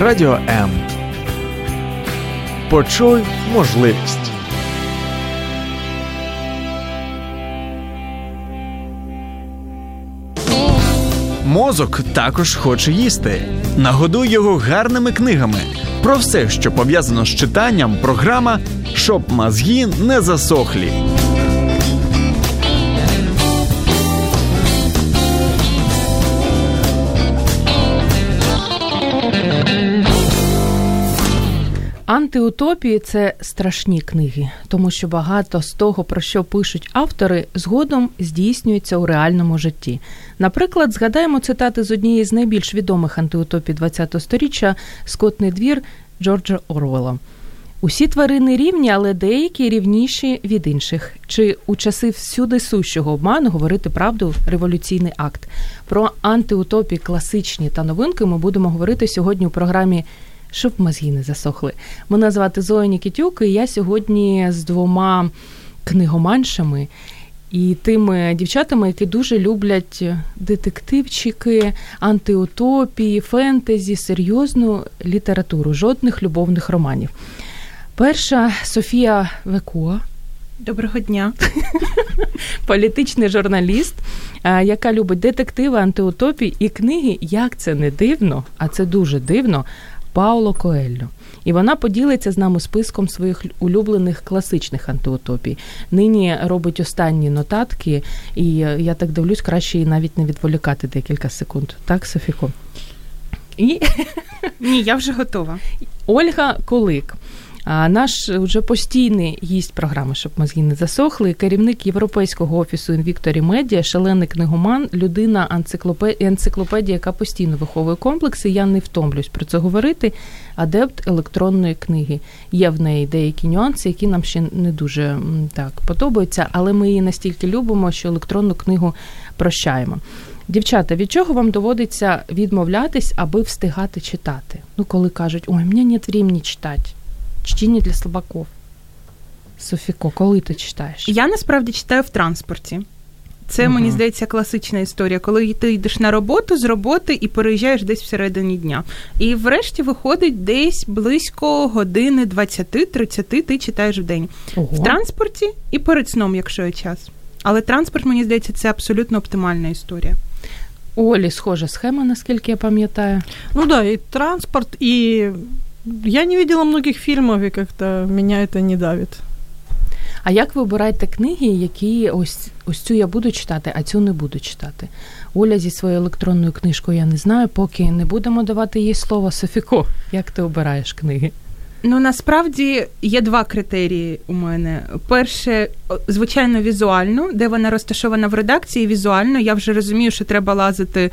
Радіо М. Почуй можливість. Мозок також хоче їсти. Нагодуй його гарними книгами. Про все, що пов'язано з читанням, програма, щоб мозги не засохлі. Антиутопії це страшні книги, тому що багато з того, про що пишуть автори, згодом здійснюється у реальному житті. Наприклад, згадаємо цитати з однієї з найбільш відомих антиутопій ХХ століття Скотний двір Джорджа Орвела. Усі тварини рівні, але деякі рівніші від інших. Чи у часи всюди сущого обману говорити правду революційний акт? Про антиутопії класичні та новинки ми будемо говорити сьогодні у програмі щоб мозги не засохли. Мене звати Зоя Нікітюк, і я сьогодні з двома книгоманшами і тими дівчатами, які дуже люблять детективчики, антиутопії, фентезі, серйозну літературу, жодних любовних романів. Перша Софія Векуа. Доброго дня, політичний журналіст, яка любить детективи, антиутопії і книги. Як це не дивно, а це дуже дивно. Пауло Коельо. І вона поділиться з нами списком своїх улюблених класичних антиутопій. Нині робить останні нотатки, і я так дивлюсь, краще її навіть не відволікати декілька секунд. Так, Софіко? І... Ні, я вже готова. Ольга Колик. Наш вже постійний гість програми, щоб мозги не засохли. Керівник європейського офісу Інвікторі Медіа, шалений книгоман, людина енциклопедія, яка постійно виховує комплекси. Я не втомлюсь про це говорити. Адепт електронної книги. Є в неї деякі нюанси, які нам ще не дуже так подобаються, але ми її настільки любимо, що електронну книгу прощаємо. Дівчата, від чого вам доводиться відмовлятись, аби встигати читати? Ну, коли кажуть, ой, мені нет времени читати. Чтіння для слабаков. Софіко, коли ти читаєш? Я насправді читаю в транспорті. Це, угу. мені здається, класична історія, коли ти йдеш на роботу з роботи і переїжджаєш десь всередині дня. І врешті виходить десь близько години 20-30 ти читаєш в день. Ого. В транспорті і перед сном, якщо є час. Але транспорт, мені здається, це абсолютно оптимальна історія. У Олі схожа схема, наскільки я пам'ятаю. Ну да, і транспорт, і я не видела многих фільмів і как-то меня это не давит. А як ви обираєте книги, які ось ось цю я буду читати, а цю не буду читати? Оля зі своєю електронною книжкою я не знаю, поки не будемо давати їй слово. Софіко, як ти обираєш книги? Ну насправді є два критерії у мене. Перше, звичайно, візуально, де вона розташована в редакції. Візуально я вже розумію, що треба лазити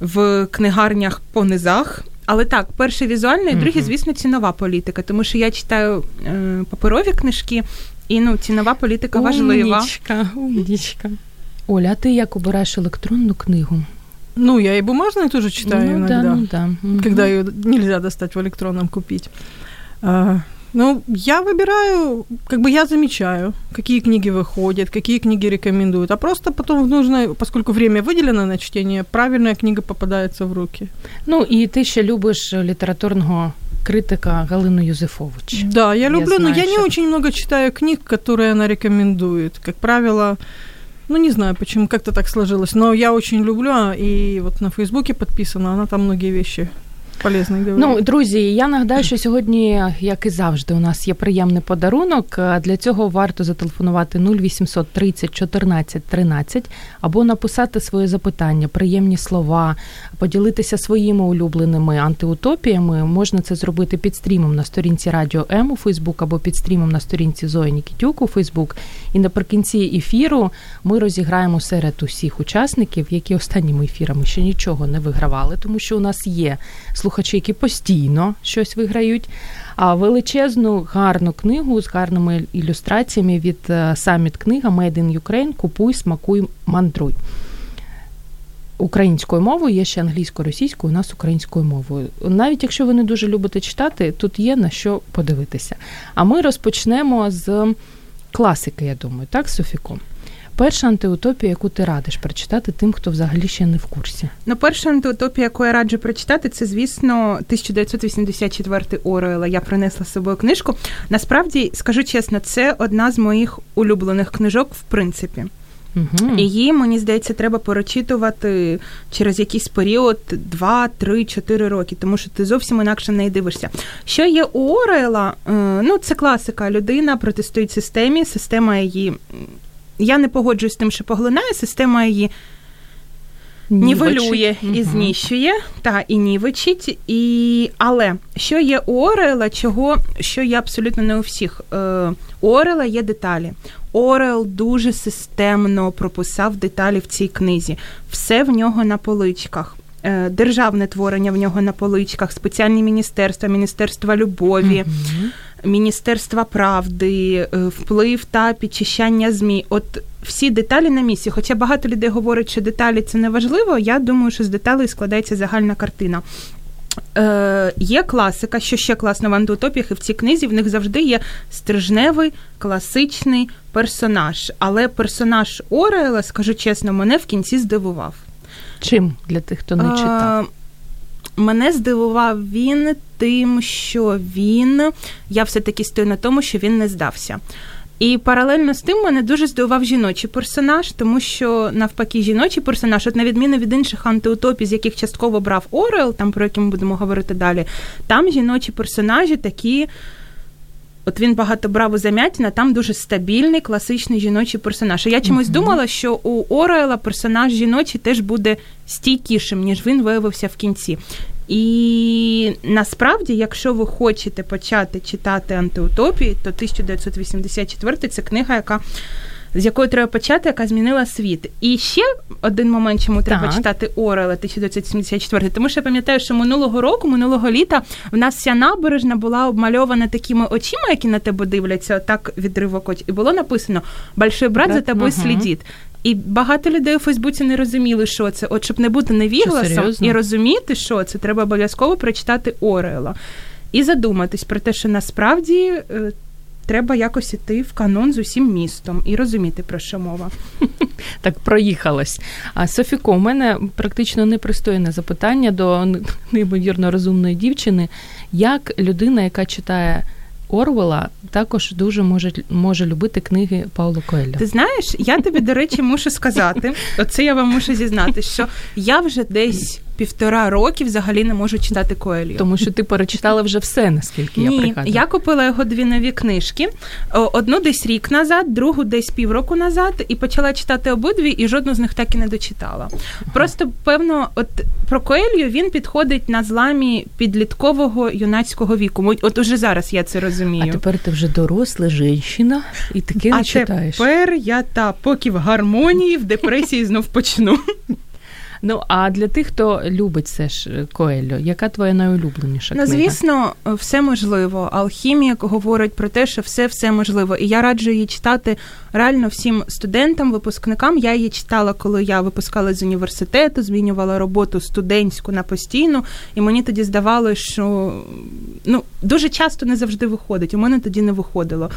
в книгарнях по низах. Але так, перше візуальне, і друге, звісно, цінова політика, тому що я читаю е, паперові книжки, і ну, цінова політика важлива. Умнічка, умнічка. Оля, а ти як обираєш електронну книгу? Ну, я и бумажную тоже читаю ну, иногда, да, ну, да. когда ее нельзя достать в электронном купить. Ну, я выбираю, как бы я замечаю, какие книги выходят, какие книги рекомендуют, а просто потом в нужное, поскольку время выделено на чтение, правильная книга попадается в руки. Ну, и ты ще любишь литературного критика Галину Юзефович. Да, я люблю, я знаю, но я что... не очень много читаю книг, которые она рекомендует. Как правило, ну, не знаю, почему как-то так сложилось, но я очень люблю, а, и вот на Фейсбуке подписана, она там многие вещи полезний Ну, друзі, я нагадаю, що сьогодні, як і завжди, у нас є приємний подарунок. Для цього варто зателефонувати 0800 30 14 13 або написати своє запитання, приємні слова, поділитися своїми улюбленими антиутопіями. Можна це зробити під стрімом на сторінці Радіо М у Фейсбук або під стрімом на сторінці Зої Нікітюк у Фейсбук. І наприкінці ефіру ми розіграємо серед усіх учасників, які останніми ефірами ще нічого не вигравали, тому що у нас є слухачі слухачі, які постійно щось виграють. А величезну гарну книгу з гарними ілюстраціями від саміт книга Made in Ukraine Купуй, смакуй, мандруй. Українською мовою, є ще англійською, російською, у нас українською мовою. Навіть якщо ви не дуже любите читати, тут є на що подивитися. А ми розпочнемо з класики, я думаю, так, Софіко? Перша антиутопія, яку ти радиш прочитати тим, хто взагалі ще не в курсі? Ну, перша антиутопія, яку я раджу прочитати, це, звісно, 1984 Оруела. Я принесла з собою книжку. Насправді, скажу чесно, це одна з моїх улюблених книжок, в принципі. Угу. Її, мені здається, треба перечитувати через якийсь період 2, 3, 4 роки, тому що ти зовсім інакше не дивишся. Що є у Орела? Е, ну, це класика. Людина протистоїть системі, система її. Я не погоджуюсь з тим, що поглинає, система її нівелює і Мгм. знищує, та і нівечить. І... Але що є у Орела, чого що є абсолютно не у всіх. Е, у Орела є деталі. Орел дуже системно прописав деталі в цій книзі. Все в нього на поличках. Е, Державне творення в нього на поличках, спеціальні міністерства, міністерства любові, Мгм. Міністерства правди, е, вплив та підчищання ЗМІ. От всі деталі на місці. Хоча багато людей говорять, що деталі це не важливо. Я думаю, що з деталей складається загальна картина. Е, Є класика, що ще класно в антиутопіях, і в цій книзі в них завжди є стрижневий класичний персонаж. Але персонаж Орела, скажу чесно, мене в кінці здивував. Чим для тих, хто не читав? Мене здивував він тим, що він. Я все-таки стою на тому, що він не здався. І паралельно з тим мене дуже здивував жіночий персонаж, тому що навпаки, жіночий персонаж, от на відміну від інших антиутопій, з яких частково брав Орел, там про які ми будемо говорити далі, там жіночі персонажі такі. От він багато брав у замятіна, там дуже стабільний, класичний жіночий персонаж. І я чомусь Мгм. думала, що у Орела персонаж жіночий теж буде стійкішим, ніж він виявився в кінці. І насправді, якщо ви хочете почати читати антиутопії, то 1984 це книга, яка. З якої треба почати, яка змінила світ. І ще один момент, чому треба Так. читати Орела 1974, тому що я пам'ятаю, що минулого року, минулого літа, в нас вся набережна була обмальована такими очима, які на тебе дивляться, так відривок. І було написано Большой брат за Брат, тобою ага. слідить. І багато людей у Фейсбуці не розуміли, що це. От щоб не бути невігласом і розуміти, що це, треба обов'язково прочитати Орела. І задуматись про те, що насправді е, треба якось іти в канон з усім містом і розуміти, про що мова. Так проїхалась. А Софіко, у мене практично непристойне запитання до неймовірно розумної дівчини. Як людина, яка читає Орвела, також дуже може, може любити книги Пауло Коелho? Ти знаєш, я тобі, до речі, мушу сказати, оце я вам мушу зізнати, що я вже десь півтора роки взагалі не можу читати Коелью. Тому що ти перечитала вже все, наскільки я Ні, пригадую. я купила його дві нові книжки. Одну десь рік назад, другу десь півроку назад, і почала читати обидві, і жодну з них так і не дочитала. Просто певно, от про Коелью він підходить на зламі підліткового юнацького віку. От уже зараз я це розумію. А тепер ти вже доросла жінка і таке А не читаєш. тепер я та поки в гармонії, в депресії знов почну. Ну а для тих, хто любить все ж Коельо, яка твоя найулюбленіша Ну, звісно, все можливо. Алхімік говорить про те, що все все можливо. І я раджу її читати реально всім студентам, випускникам. Я її читала, коли я випускала з університету, змінювала роботу студентську на постійну, і мені тоді здавалося, що ну дуже часто не завжди виходить. У мене тоді не виходило.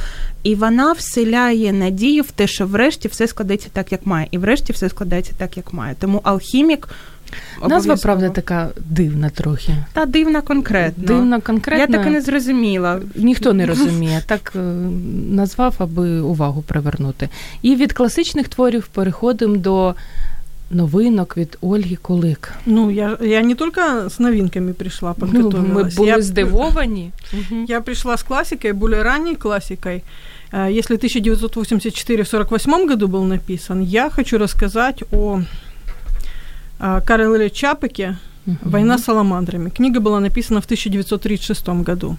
І вона вселяє надію в те, що врешті все складеться так, як має, і врешті все складається так, як має. Тому алхімік. Назва, правда, така дивна трохи. Та дивна конкретно. Дивна конкретно. Я так і не зрозуміла. Ніхто не розуміє. Так е, назвав, аби увагу привернути. І від класичних творів переходимо до новинок від Ольги Кулик. Ну, я, я не только с новинками пришла, Ну, подготовилась. ми були я, здивовані. я пришла с классикой, более ранней классикой. Если 1984 в 48 году был написан, я хочу рассказать о э, Карле Чапеке Мгм. «Война с саламандрами». Книга была написана в 1936 году.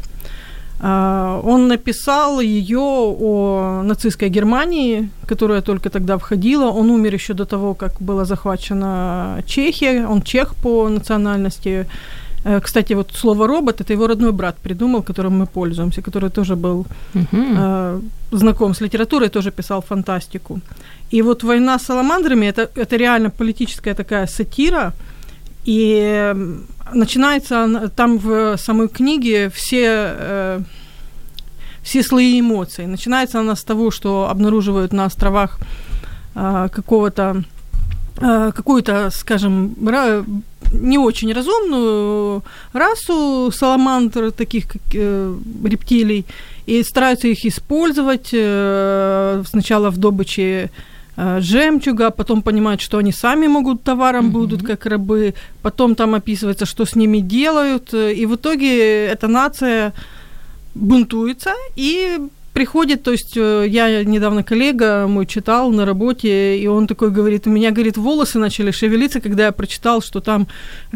А, Он написал ее о нацистской Германии, которая только тогда входила. Он умер еще до того, как была захвачена Чехия. Он чех по национальности. Э, Кстати, вот слово робот это его родной брат придумал, которым мы пользуемся, который тоже был э, знаком с литературой, тоже писал фантастику. И вот война с саламандрами это, это реально политическая такая сатира. И начинается там в самой книге все, э, все слои эмоций. Начинается она с того, что обнаруживают на островах какого-то какую-то, скажем, не очень разумную расу саламандр, таких как э, рептилий, и стараются их использовать э, сначала в добыче э, жемчуга, потом понимают, что они сами могут товаром mm-hmm. будут, как рабы, потом там описывается, что с ними делают, и в итоге эта нация бунтуется и приходит, то есть э, я недавно коллега мой читал на работе, и он такой говорит, у меня, говорит, волосы начали шевелиться, когда я прочитал, что там,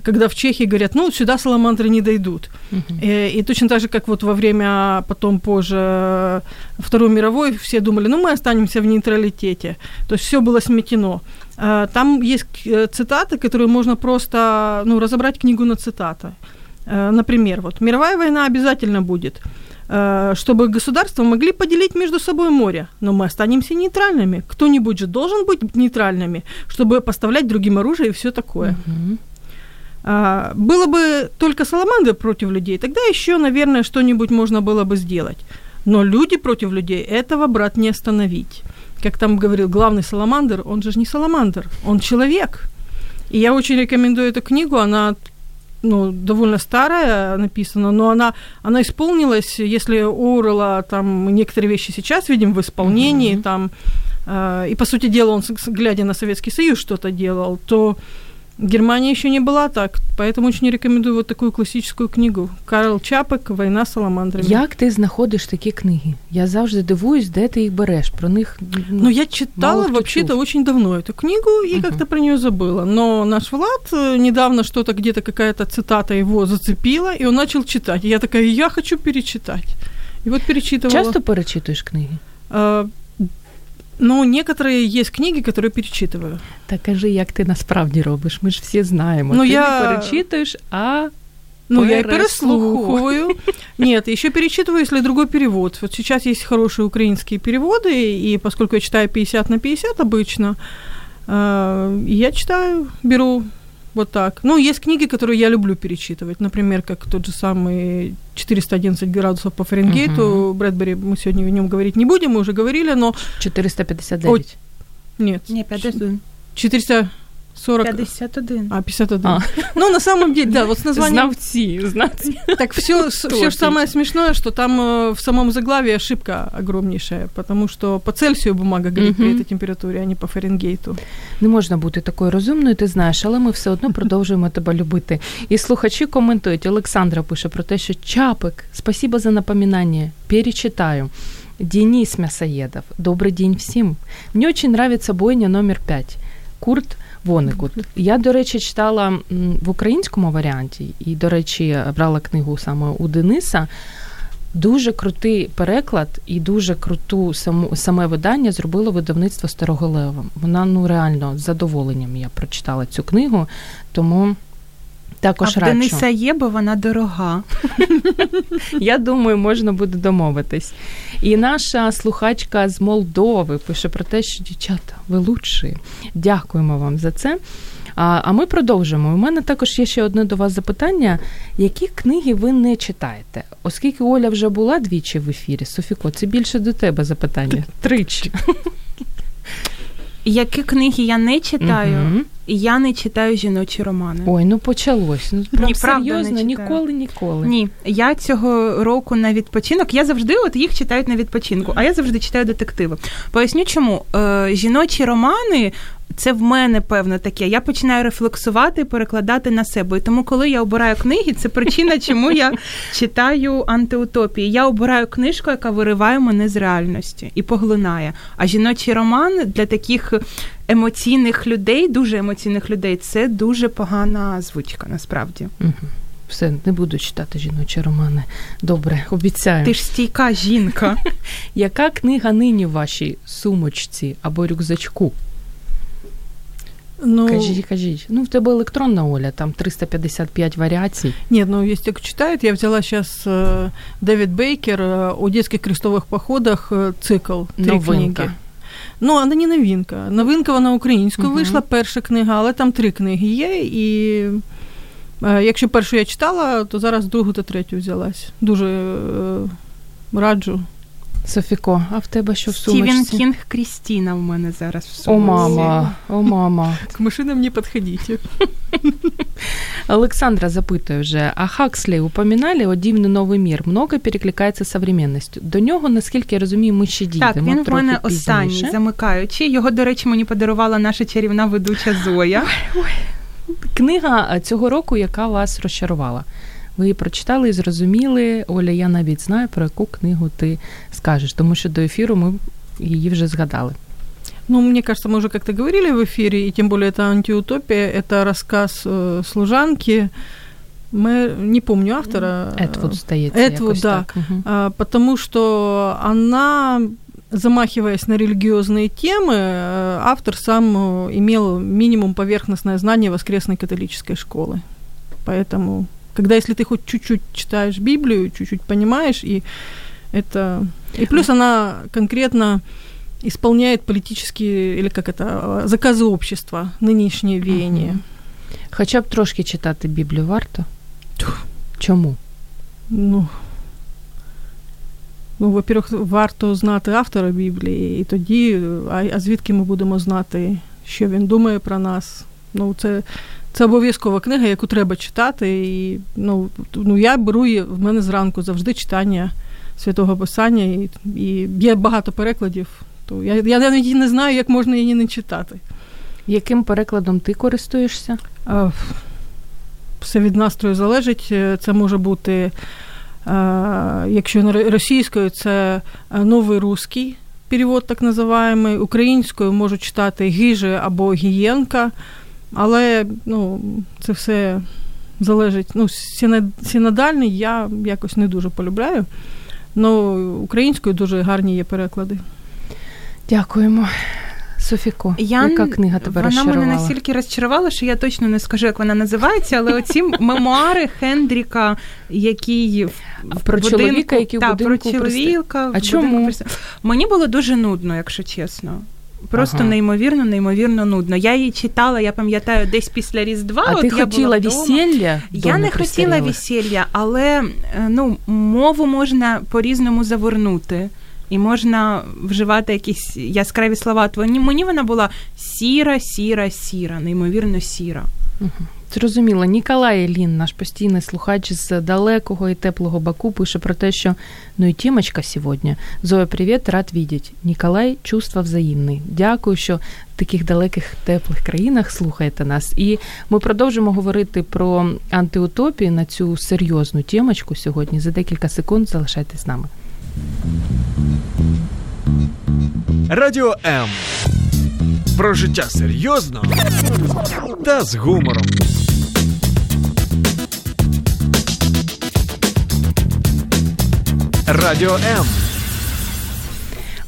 когда в Чехии говорят, ну, сюда саламандры не дойдут. Uh-huh. И, и точно так же, как вот во время, потом позже Второй мировой, все думали, ну, мы останемся в нейтралитете. То есть все было сметено. Э, там есть э, цитаты, которые можно просто, ну, разобрать книгу на цитаты. Например, вот «Мировая война обязательно будет». Э, чтобы государства могли поделить между собой море, но мы останемся нейтральными. Кто-нибудь же должен быть нейтральными, чтобы поставлять другим оружие и все такое. Угу. Было бы только саламандры против людей, тогда еще, наверное, что-нибудь можно было бы сделать. Но люди против людей этого, брат, не остановить. Как там говорил главный саламандр, он же не саламандр, он человек. И я очень рекомендую эту книгу, она ну, довольно старая написана, но она, она исполнилась, если Орла там некоторые вещи сейчас видим в исполнении, mm-hmm. там, э, и по сути дела он, глядя на Советский Союз, что-то делал, то Германия еще не была так, поэтому очень рекомендую вот такую класичну книгу. Карл Чапик «Війна з саламандрами». Як ти знаходиш такі книги? Я завжди дивуюсь, де ти їх береш. Про них ну, ну я читала вообще-то очень давно эту книгу и uh-huh. как-то про нее забыла. Но наш Влад э, недавно что-то где-то какая-то цитата его зацепила, и он начал читать. И я такая, я хочу перечитать. И вот перечитывала. Часто перечитуєш книги? А, Ну, некоторые есть книги, которые перечитываю. Так кажи, як ти насправді робиш? Ми ж всі знаємо. Ну, ти я... не перечитуєш, а ну, я и переслухиваю. Нет, еще перечитываю, если другой перевод. Вот сейчас есть хорошие украинские переводы, и поскольку я читаю 50 на 50 обычно, э, я читаю, беру вот так. Ну, есть книги, которые я люблю перечитывать. Например, как тот же самый 411 градусов по Фаренгейту. Uh-huh. Брэдбери, мы сегодня о нем говорить не будем, мы уже говорили, но... 459. О, нет. Не, 51. 400... 40... 51. А, 51. А. Ну, на самом деле, да, вот с названием... Знавцы, знавцы. Так все, все же самое смешное, что там э, в самом заглаве ошибка огромнейшая, потому что по Цельсию бумага горит при этой температуре, а не по Фаренгейту. Не можна бути такою розумною, ти знаєш, але ми все одно продовжуємо тебе любити. І слухачі коментують, Олександра пише про те, що Чапик, спасибо за напоминание, перечитаю. Денис Мясоедов. Добрый день всем. Мне очень нравится бойня номер пять. Курт Воникут. Я, до речі, читала в українському варіанті, і, до речі, брала книгу саме у Дениса. Дуже крутий переклад і дуже круту саму саме видання зробило видавництво Старого Лева. Вона ну реально з задоволенням я прочитала цю книгу, тому також а в Дениса є, бо вона дорога. Я думаю, можна буде домовитись. І наша слухачка з Молдови пише про те, що дівчата, ви лучші. Дякуємо вам за це. А а ми продовжимо. У мене також є ще одне до вас запитання: які книги ви не читаєте? Оскільки Оля вже була двічі в ефірі, Софіко, це більше до тебе запитання. Тричі. Які книги я не читаю? Угу. Я не читаю жіночі романи. Ой, ну почалось. Ну прям Ні, серйозно, ніколи, ніколи. Ні, я цього року на відпочинок. Я завжди от їх читають на відпочинку, а я завжди читаю детективи. Поясню, чому Е, жіночі романи це в мене певно таке. Я починаю рефлексувати, перекладати на себе. І тому, коли я обираю книги, це причина, чому я читаю антиутопії. Я обираю книжку, яка вириває мене з реальності і поглинає. А жіночий роман для таких емоційних людей, дуже емоційних людей, це дуже погана звучка, насправді. Все, не буду читати жіночі романи. Добре, обіцяю. Ти ж стійка жінка. Яка книга нині в вашій сумочці або рюкзачку? Ну, кажіть, кажіть. Ну, в тебе електронна Оля, там 355 варіацій. Нет, ну, если кто читает, я взяла сейчас э, Дэвид Бейкер э, о детских крестовых походах э, цикл. Три Новинка. книги. Ну, вона не новинка. Новинка вона українською uh вийшла, перша книга, але там три книги є. І е, якщо першу я читала, то зараз другу та третю взялась. Дуже е, раджу. Софіко, а в тебе що в сумочці? Стівен Кінг Крістіна в мене зараз в сумочці. О, мама, о, мама. К машинам не підходіть. Олександра запитує вже, а Хакслі упоминали о дивний новий мір, много перекликається з современністю. До нього, наскільки я розумію, ми ще дійдемо. Так, він в мене останній замикаючий. Його, до речі, мені подарувала наша чарівна ведуча Зоя. Книга цього року, яка вас розчарувала. Ви її прочитали і зрозуміли. Оля, я навіть знаю, про яку книгу ти скажеш, тому що до ефіру ми її вже згадали. Ну, мне кажется, мы уже как-то говорили в эфире, и тем более это антиутопия, это рассказ э, служанки, мы, не помню автора. Этвуд, здається. Этвуд, да. Так. Угу. А, потому что она, замахиваясь на религиозные темы, автор сам имел минимум поверхностное знание воскресной католической школы. Поэтому когда если ты хоть чуть-чуть читаешь Библию, чуть-чуть понимаешь, и это... И плюс она конкретно исполняет политические, или как это, заказы общества, нынешнее веяние. Хоча б трошки читати Біблію варто? Чому? Ну, ну, во-первых, варто знати автора Біблії, і тоді, а, а звідки ми будемо знати, що він думає про нас. Ну, це це обов'язкова книга, яку треба читати. І ну, ну я беру її в мене зранку завжди читання святого Писання, і і є багато перекладів. То я я навіть не знаю, як можна її не читати. Яким перекладом ти користуєшся? Все від настрою залежить. Це може бути, а, якщо російською, це новий русський перевод, так називаємий. Українською можу читати Гіже або Гієнка. Але ну, це все залежить. Ну, синодальний я якось не дуже полюбляю. Ну, українською дуже гарні є переклади. Дякуємо. Софіко, я, яка книга тебе вона розчарувала? Вона мене настільки розчарувала, що я точно не скажу, як вона називається, але оці мемуари Хендріка, який в про будинку, чоловіка, який та, в будинку про чоловіка. А чому? Мені було дуже нудно, якщо чесно. Просто ага. неймовірно, неймовірно нудно. Я її читала, я пам'ятаю, десь після Різдва. А от ти я хотіла весілля? Я не хотіла весілля, але ну, мову можна по-різному завернути. І можна вживати якісь яскраві слова. Мені вона була сіра, сіра, сіра, неймовірно сіра. Угу. Зрозуміло, Ніколай Лін, наш постійний слухач з далекого і теплого Баку, пише про те, що ну і Тімочка сьогодні. Зоя, привіт, рад видеть. Ніколай, чувства взаємні. Дякую, що в таких далеких теплих країнах слухаєте нас. І ми продовжимо говорити про антиутопію на цю серйозну тімочку сьогодні. За декілька секунд залишайтесь з нами. Радіо М. Про життя серйозно та з гумором. Радіо М.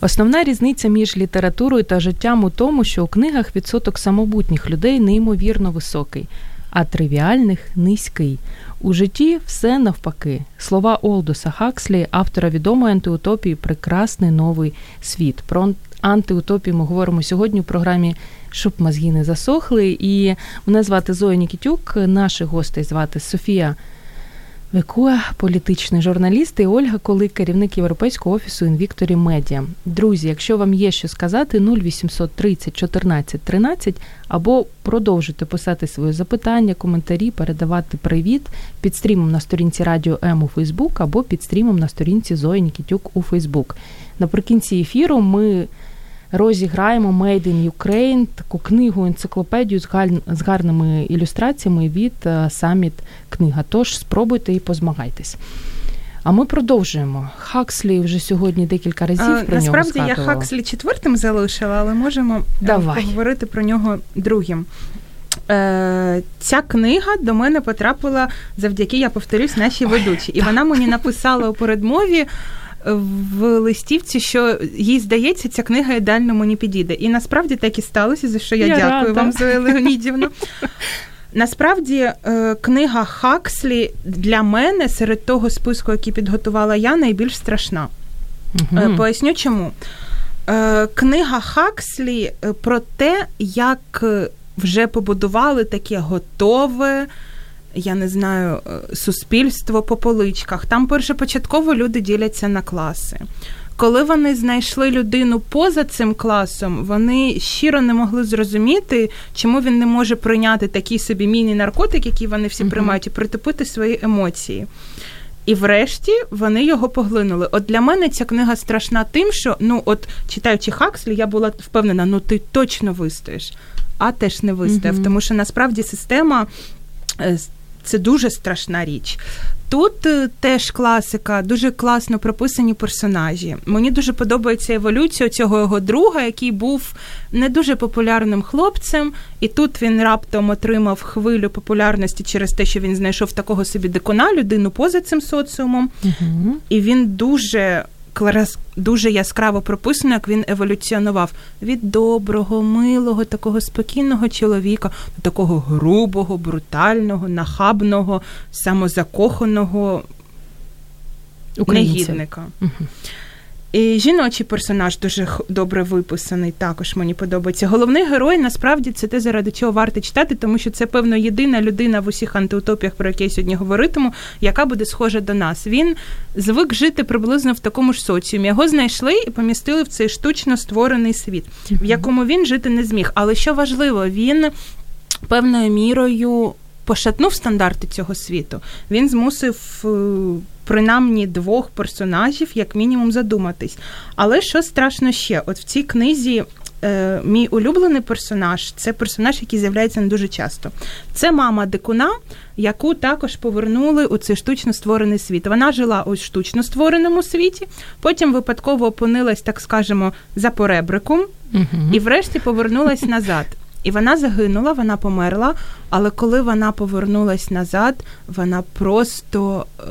Основна різниця між літературою та життям у тому, що у книгах відсоток самобутніх людей неймовірно високий, а тривіальних низький. У житті все навпаки. Слова Олдоса Хакслі, автора відомої антиутопії Прекрасний новий світ. Про антиутопію ми говоримо сьогодні у програмі Щоб мозги не засохли. І мене звати Зоя Нікітюк, наших гостей звати Софія Викуа, політичний журналіст, і Ольга Колик, керівник Європейського офісу Інвікторі Медіа. Друзі, якщо вам є що сказати, 0800 30 14 13 або продовжуйте писати свої запитання, коментарі, передавати привіт під стрімом на сторінці Радіо М у Фейсбук або під стрімом на сторінці Зої Нікітюк у Фейсбук. Наприкінці ефіру ми розіграємо Made in Ukraine, таку книгу, енциклопедію з з гарними ілюстраціями від Саміт книга. Тож спробуйте і позмагайтесь. А ми продовжуємо. Хакслі вже сьогодні декілька разів а, про насправді нього Насправді я Хакслі четвертим залишила, але можемо Давай. поговорити про нього другим. Е, Ця книга до мене потрапила завдяки, я повторюсь, нашій ведучій. І вона мені написала у передмові в листівці, що їй здається, ця книга ідеально мені підійде. І насправді так і сталося, за що я, я дякую рада. вам, Зоя Леонідівна. Насправді, е, книга Хакслі для мене серед того списку, який підготувала я, найбільш страшна. Угу. Поясню чому. Е, книга Хакслі про те, як вже побудували таке готове я не знаю, е, суспільство по поличках. Там першопочатково люди діляться на класи. Коли вони знайшли людину поза цим класом, вони щиро не могли зрозуміти, чому він не може прийняти такий собі міні-наркотик, який вони всі uh-huh. приймають, і притупити свої емоції. І врешті вони його поглинули. От для мене ця книга страшна тим, що ну, от читаючи Хакслі, я була впевнена, ну ти точно вистоїш, а теж не вистояв, uh-huh. тому що насправді система. Це дуже страшна річ. Тут е, теж класика, дуже класно прописані персонажі. Мені дуже подобається еволюція цього його друга, який був не дуже популярним хлопцем, і тут він раптом отримав хвилю популярності через те, що він знайшов такого собі дикуна, людину поза цим соціумом, угу. і він дуже дуже яскраво прописано, як він еволюціонував від доброго, милого, такого спокійного чоловіка до такого грубого, брутального, нахабного, самозакоханого Українця. негідника. Угу. І жіночий персонаж дуже добре виписаний, також мені подобається. Головний герой насправді це те, заради чого варто читати, тому що це, певно, єдина людина в усіх антиутопіях, про які я сьогодні говоритиму, яка буде схожа до нас. Він звик жити приблизно в такому ж соціумі. Його знайшли і помістили в цей штучно створений світ, в якому він жити не зміг. Але що важливо, він певною мірою пошатнув стандарти цього світу. Він змусив. Е, принаймні двох персонажів, як мінімум, задуматись. Але що страшно ще? От в цій книзі. Е, мій улюблений персонаж це персонаж, який з'являється не дуже часто. Це мама дикуна, яку також повернули у цей штучно створений світ. Вона жила у штучно створеному світі, потім випадково опинилась, так скажемо, за поребриком, угу. і врешті повернулась назад. І вона загинула, вона померла. Але коли вона повернулась назад, вона просто. Е,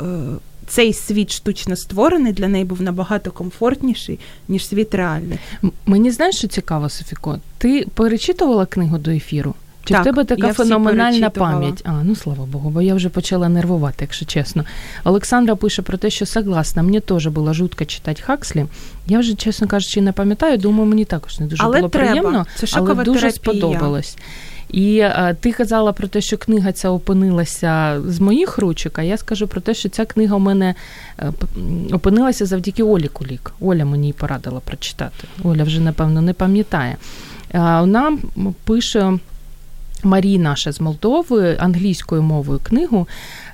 цей світ штучно створений для неї був набагато комфортніший, ніж світ реальний. Мені знаєш, що цікаво, Софіко? Ти перечитувала книгу до ефіру? Чи так, в тебе така феноменальна пам'ять? А, ну слава Богу, бо я вже почала нервувати, якщо чесно. Олександра пише про те, що согласна, мені теж було жутко читати Хакслі. Я вже, чесно кажучи, не пам'ятаю, думаю, мені також не дуже але було треба. приємно, Це але дуже терапія. сподобалось. І а, ти казала про те, що книга ця опинилася з моїх ручок, а я скажу про те, що ця книга у мене е, опинилася завдяки Олі Кулік. Оля мені порадила прочитати. Оля вже, напевно, не пам'ятає. Вона пише. Марі наша з Молдови англійською мовою книгу.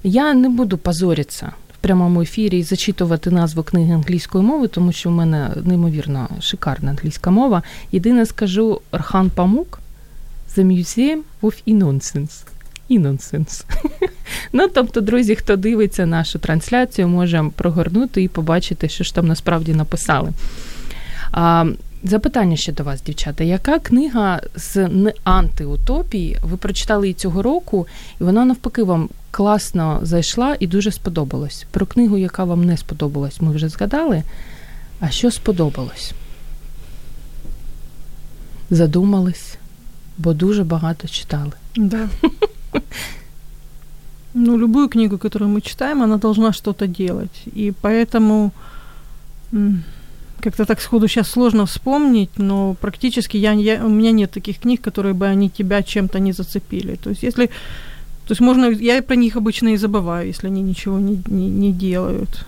Я не буду позоритися в прямому ефірі і зачитувати назву книги англійською мовою, тому що в мене неймовірно шикарна англійська мова. Єдине скажу Архан Памук The Museum of Innocence. Innocence. Ну, тобто, друзі, хто дивиться нашу трансляцію, може прогорнути і побачити, що ж там насправді написали. А, Запитання ще до вас, дівчата. Яка книга з антиутопії? Ви прочитали її цього року, і вона навпаки вам класно зайшла і дуже сподобалась. Про книгу, яка вам не сподобалась, ми вже згадали. А що сподобалось? Задумались? бо дуже багато читали. Да. Ну, любую книгу, которую мы читаем, она должна что-то делать. И поэтому как-то так сходу сейчас сложно вспомнить, но практически я, я, у меня нет таких книг, которые бы они тебя чем-то не зацепили. То есть если... То есть можно... Я про них обычно и забываю, если они ничего не, не, не делают.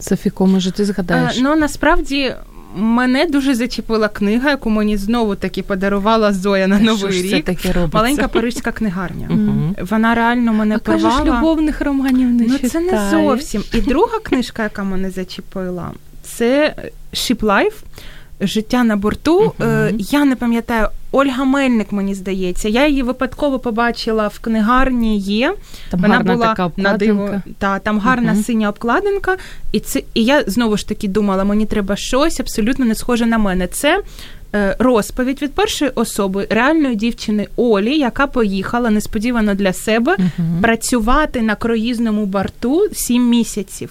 Софіко, може, ти згадаєш? А, ну, насправді, Мене дуже зачепила книга, яку мені знову таки подарувала Зоя на новий Що рік. Це таке робиться? Маленька парижська книгарня. uh Вона реально мене а порвала. кажеш, любовних романів не Ну читає. це не зовсім. І друга книжка, яка мене зачепила, це Ship Life життя на борту. Uh-huh. Я не пам'ятаю, Ольга Мельник, мені здається. Я її випадково побачила в книгарні. Є там вона гарна була така на диво. Та там гарна uh-huh. синя обкладинка, і це і я знову ж таки думала, мені треба щось абсолютно не схоже на мене. Це. Е, розповідь від першої особи реальної дівчини Олі, яка поїхала несподівано для себе uh-huh. працювати на круїзному борту сім місяців.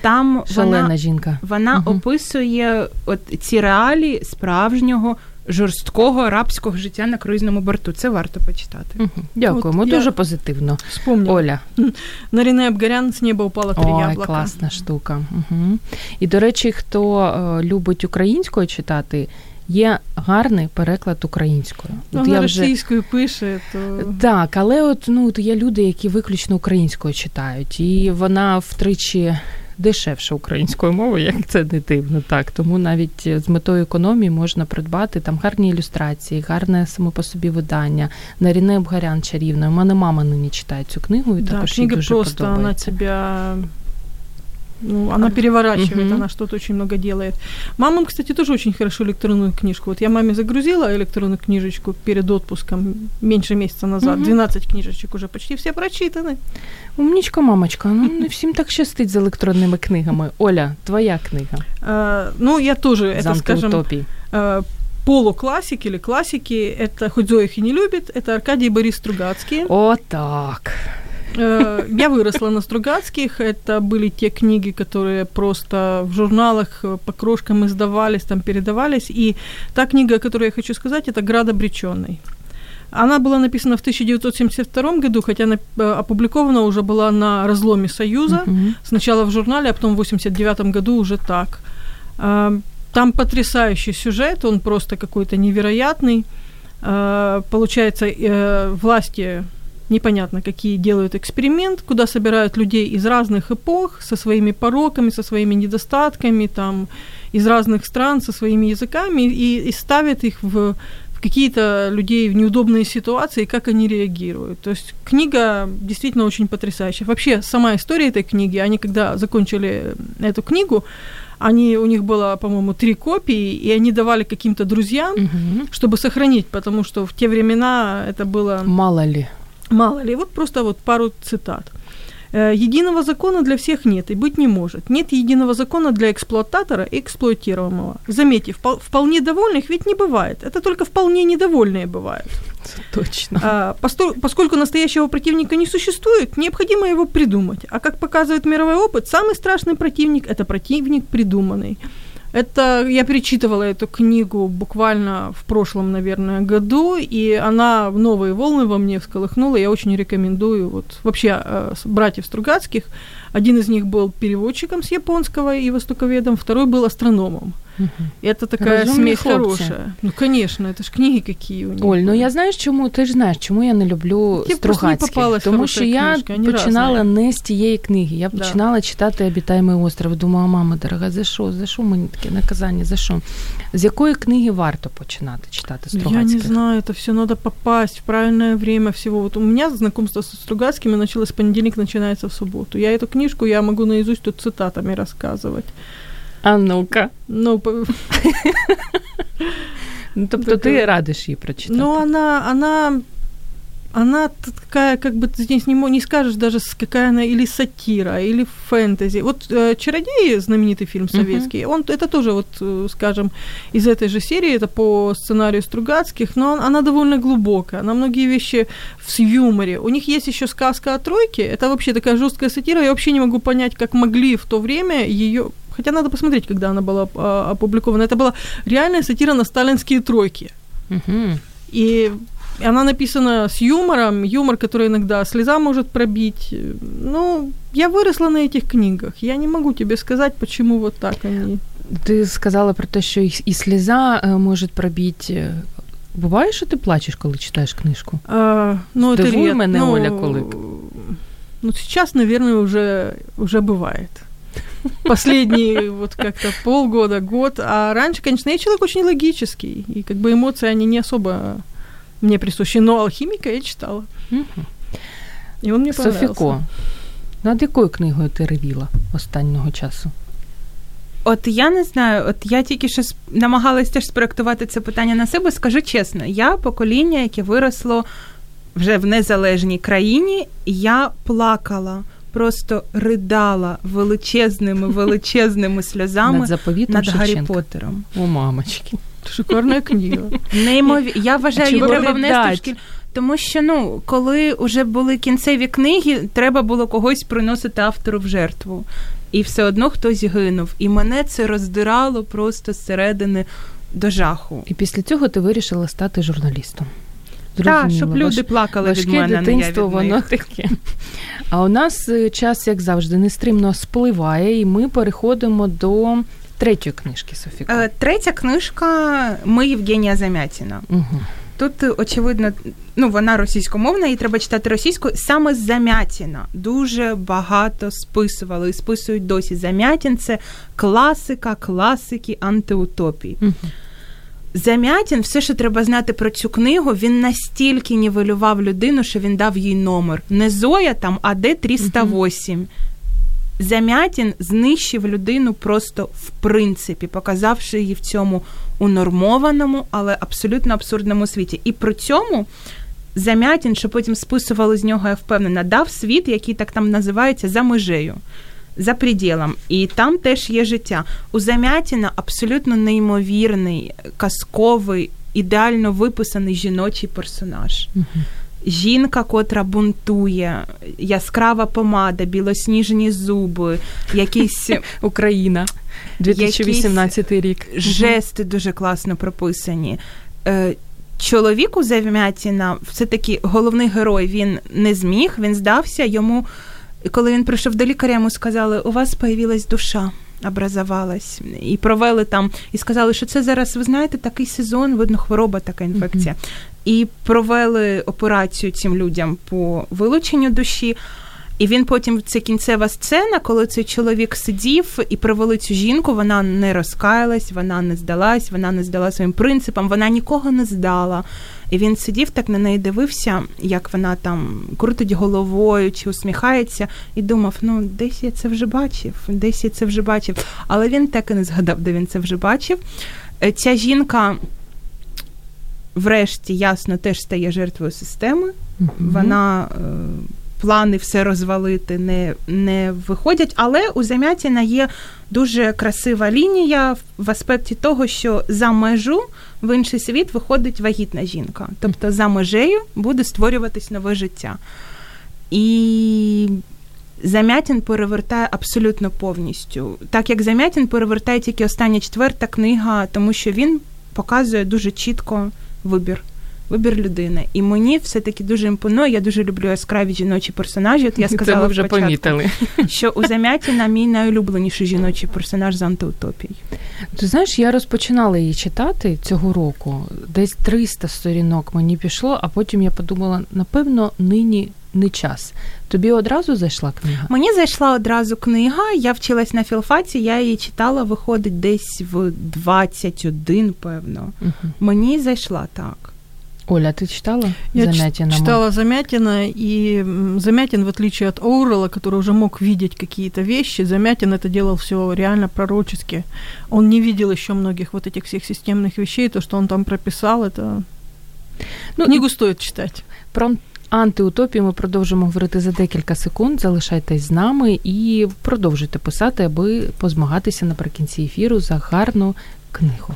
Там Шалена вона, жінка. Вона угу. описує от ці реалії справжнього. Жорсткого арабського життя на круїзному борту. Це варто почитати. Угу. Дякуємо. От Дуже позитивно. Вспомнила. Оля. На Ріне Абгарян з неба упало три Ой, яблука. класна штука. Угу. І, до речі, хто е, любить українською читати, є гарний переклад українською. Ну, от я російською вже... пише, то так, але от ну от є люди, які виключно українською читають, і вона втричі дешевше українською мовою, як це не дивно. Так тому навіть з метою економії можна придбати там гарні ілюстрації, гарне само по собі видання. Наріне Обгарян чарівна. У мене мама нині читає цю книгу, і Да, також їй дуже просто подобається. подобається. тебя ну, она переворачивает, Мгм. она что-то очень много делает. Мама, кстати, тоже очень хорошо электронную книжку. Вот я маме загрузила электронную книжечку перед отпуском меньше месяца назад. Мгм. 12 книжечек уже почти все прочитаны. Умнічка, мамочка. Ну не всім так щастить з електронними книгами. Оля, твоя книга А, ну, я тоже, з это, скажем, антиутопій. а, полуклассики или классики. Это, хоть Зоя их и не любит, это Аркадий и Борис Стругацкие. О, так. Э, Я выросла на Стругацких. Это были те книги, которые просто в журналах э, по крошкам издавались, там передавались. И та книга, о которой я хочу сказать, это «Град обреченный». Она была написана в 1972 году, хотя она э, опубликована уже была на разломе Союза. Мгм. Сначала в журнале, а потом в 89 году уже так. Там потрясающий сюжет, он просто какой-то невероятный. Получается, власти непонятно какие делают эксперимент, куда собирают людей из разных эпох со своими пороками, со своими недостатками, там, из разных стран, со своими языками, и, и ставят их в, в какие-то людей в неудобные ситуации, и как они реагируют. То есть книга действительно очень потрясающая. Вообще, сама история этой книги, они когда закончили эту книгу, они, у них было, по-моему, три копии, и они давали каким-то друзьям, Мгм. чтобы сохранить, потому что в те времена это было Мало ли. Мало ли, вот просто вот пару цитат. Э, Единого закона для всех нет и быть не может. Нет единого закона для эксплуататора и эксплуатируемого. Заметьте, впол- вполне довольных ведь не бывает. Это только вполне недовольные бывают. Точно. А, поскольку настоящего противника не существует, необходимо его придумать. А как показывает мировой опыт, самый страшный противник – это противник придуманный. Это я перечитывала эту книгу буквально в прошлом, наверное, году, и она в новые волны во мне всколыхнула. Я очень рекомендую вот вообще э, братьев Стругацких. Один из них был переводчиком с японского и востоковедом, второй был астрономом. Мгм. И это такая Разумные смесь хлопцы. хорошая. Ну, конечно, это ж книги какие у них. Оль, ну были. я знаєш, чому ти ж знаєш, чому я не люблю Тебе просто не Стругацьких? попалась Тому хороша що я книжка, вони починала разні. не з тієї книги. Я Да. починала читати Обітаємий остров. Думала, мама дорога, за що? За що мені таке наказання? За що? З якої книги варто починати читати Я не Стругацьких? знаю, это все надо попасть в правильное время всего. Вот у меня знакомство со Стругацкими началось с понедельник, начинается в субботу. Я эту книжку, я могу наизусть тут цитатами рассказывать. А ну-ка. Ну, Ну, тобто ти радиш її прочитати? но она, она, она такая, как бы ты здесь не, не скажешь даже, какая она или сатира, или фэнтези. Вот э, «Чародеи», знаменитый фильм советский, он, это тоже, вот, э, скажем, из этой же серии, это по сценарию Стругацких, но он- она довольно глубокая, она многие вещи в юморе. У них есть еще сказка о тройке, это вообще такая жесткая сатира, я вообще не могу понять, как могли в то время ее Хотя надо посмотреть, когда она была а, опубликована. Это была реальная сатира на сталинские тройки. Угу. И она написана с юмором, юмор, который иногда слеза может пробить. Ну, я выросла на этих книгах. Я не могу тебе сказать, почему вот так они. Ти сказала про те, що і, і сліза е, може пробити. Буває, що ти плачеш, коли читаєш книжку? А, ну, это Здивуй ред- мене, ну, Оля Кулик. Ну, сейчас, наверное, уже, уже бывает. Последние вот как-то полгода, год. А раньше, конечно, я человек очень логический. И как бы эмоции, они не особо мне присущи. Но «Алхимика» я читала. Угу. И он мне понравился. Софіко, над якою книгою ти ревіла останнього часу? От я не знаю, от я тільки що намагалась теж спроектувати це питання на себе. Скажу чесно, я покоління, яке виросло вже в незалежній країні, я плакала, просто ридала величезними, величезними сльозами Над заповітом над Гаррі? Поттером. О, мамочки. Шикарная книга. Неймовірно. Я вважаю, її треба внести в шкіль. Тому що ну, коли вже були кінцеві книги, треба було когось приносити автору в жертву. І все одно хтось гинув. І мене це роздирало просто зсередини до жаху. І після цього ти вирішила стати журналістом. Так, щоб люди плакали від мене, а не я дитинство, від воно таке. А у нас е, час, як завжди, нестримно спливає, і ми переходимо до третьої книжки Софіка. Е, Третя книжка Ми Євгенія Замятіна. Угу. Тут очевидно, ну вона російськомовна, і треба читати російською. Саме Замятіна дуже багато списували і списують досі. Замятін це класика, класики антиутопії. Угу. Замятін, все, що треба знати про цю книгу, він настільки нівелював людину, що він дав їй номер. Не Зоя там, а де 308. Угу. Замятін знищив людину просто в принципі, показавши її в цьому унормованому, але абсолютно абсурдному світі. І при цьому Замятін, що потім списували з нього, я впевнена, дав світ, який так там називається за межею. За приділом. І там теж є життя. У Замятіна абсолютно неймовірний, казковий, ідеально виписаний жіночий персонаж. жінка, котра бунтує, яскрава помада, білосніжні зуби, якісь Україна, 2018 рік. Жести дуже класно прописані. Е, чоловіку Завмятіна, все таки головний герой, він не зміг, він здався йому. Коли він прийшов до лікаря, йому сказали, у вас появилась душа. Образовалась і провели там, і сказали, що це зараз, ви знаєте, такий сезон, видно, хвороба, така інфекція і провели операцію цим людям по вилученню душі. І він потім це кінцева сцена, коли цей чоловік сидів і провели цю жінку, вона не розкаялась, вона не здалась, вона не здала своїм принципам, вона нікого не здала. І він сидів так на неї дивився, як вона там крутить головою чи усміхається, і думав: ну, десь я це вже бачив, десь я це вже бачив. Але він так і не згадав, де він це вже бачив. Е, ця жінка врешті ясно теж стає жертвою системи. mm Вона е, плани все розвалити не не виходять, але у Замятіна є дуже красива лінія в аспекті того, що за межу в інший світ виходить вагітна жінка. Тобто за межею буде створюватись нове життя. І Замятін перевертає абсолютно повністю. Так як Замятін перевертає тільки остання четверта книга, тому що він показує дуже чітко вибір. Вибір людини. І мені все-таки дуже імпонує. Я дуже люблю яскраві жіночі персонажі. От я сказала Це ми вже початку, помітили. що у Замятіна мій найулюбленіший жіночий персонаж з антиутопій. Ти знаєш, я розпочинала її читати цього року. Десь 300 сторінок мені пішло, а потім я подумала: напевно, нині не час. Тобі одразу зайшла книга? Мені зайшла одразу книга. Я вчилась на філфаці, я її читала, виходить десь в 21, певно. Угу. Мені зайшла так. Оля, ты читала Я Замятина? Я читала Замятина, и Замятин, в отличие от Оурела, который уже мог видеть какие-то вещи, Замятин это делал все реально пророчески. Он не видел еще многих вот этих всех системных вещей, то, что он там прописал, это ну, книгу стоит читать. Про антиутопію ми продовжимо говорити за декілька секунд. Залишайтесь з нами і продовжуйте писати, аби позмагатися наприкінці ефіру за гарну книгу.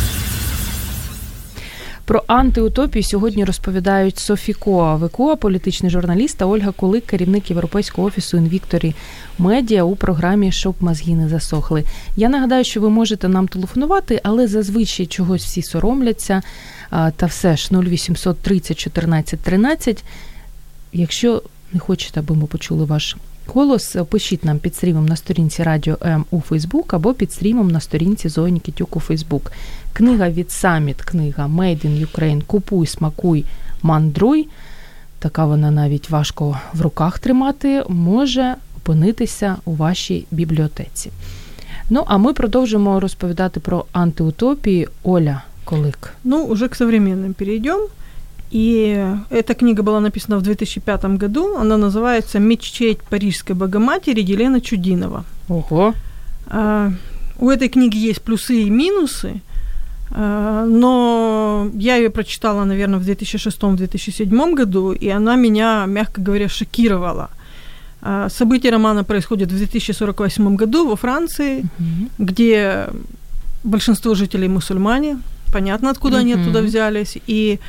Про антиутопію сьогодні розповідають Софі Коа Викоа, політичний журналіст та Ольга Кулик, керівник європейського офісу Інвікторі Медіа у програмі Щоб мозги не засохли. Я нагадаю, що ви можете нам телефонувати, але зазвичай чогось всі соромляться. Та все ж 0800 30 14 13. Якщо не хочете, аби ми почули ваш голос, пишіть нам під стрімом на сторінці Радіо М у Фейсбук або під стрімом на сторінці Зоні Кітюк у Фейсбук. Книга від Саміт, книга Made in Ukraine Купуй, смакуй, мандруй. Така вона навіть важко в руках тримати, може опинитися у вашій бібліотеці. Ну, а ми продовжимо розповідати про антиутопії. Оля Колик. Ну, уже к современным перейдем. И эта книга была написана в 2005 году. Она называется «Мечеть Парижской Богоматери» Елена Чудинова. Ого! А, у этой книги есть плюсы и минусы, а, но я ее прочитала, наверное, в 2006-2007 году, и она меня, мягко говоря, шокировала. А, события романа происходят в 2048 году во Франции, угу. где большинство жителей мусульмане, понятно, откуда угу. они оттуда взялись, и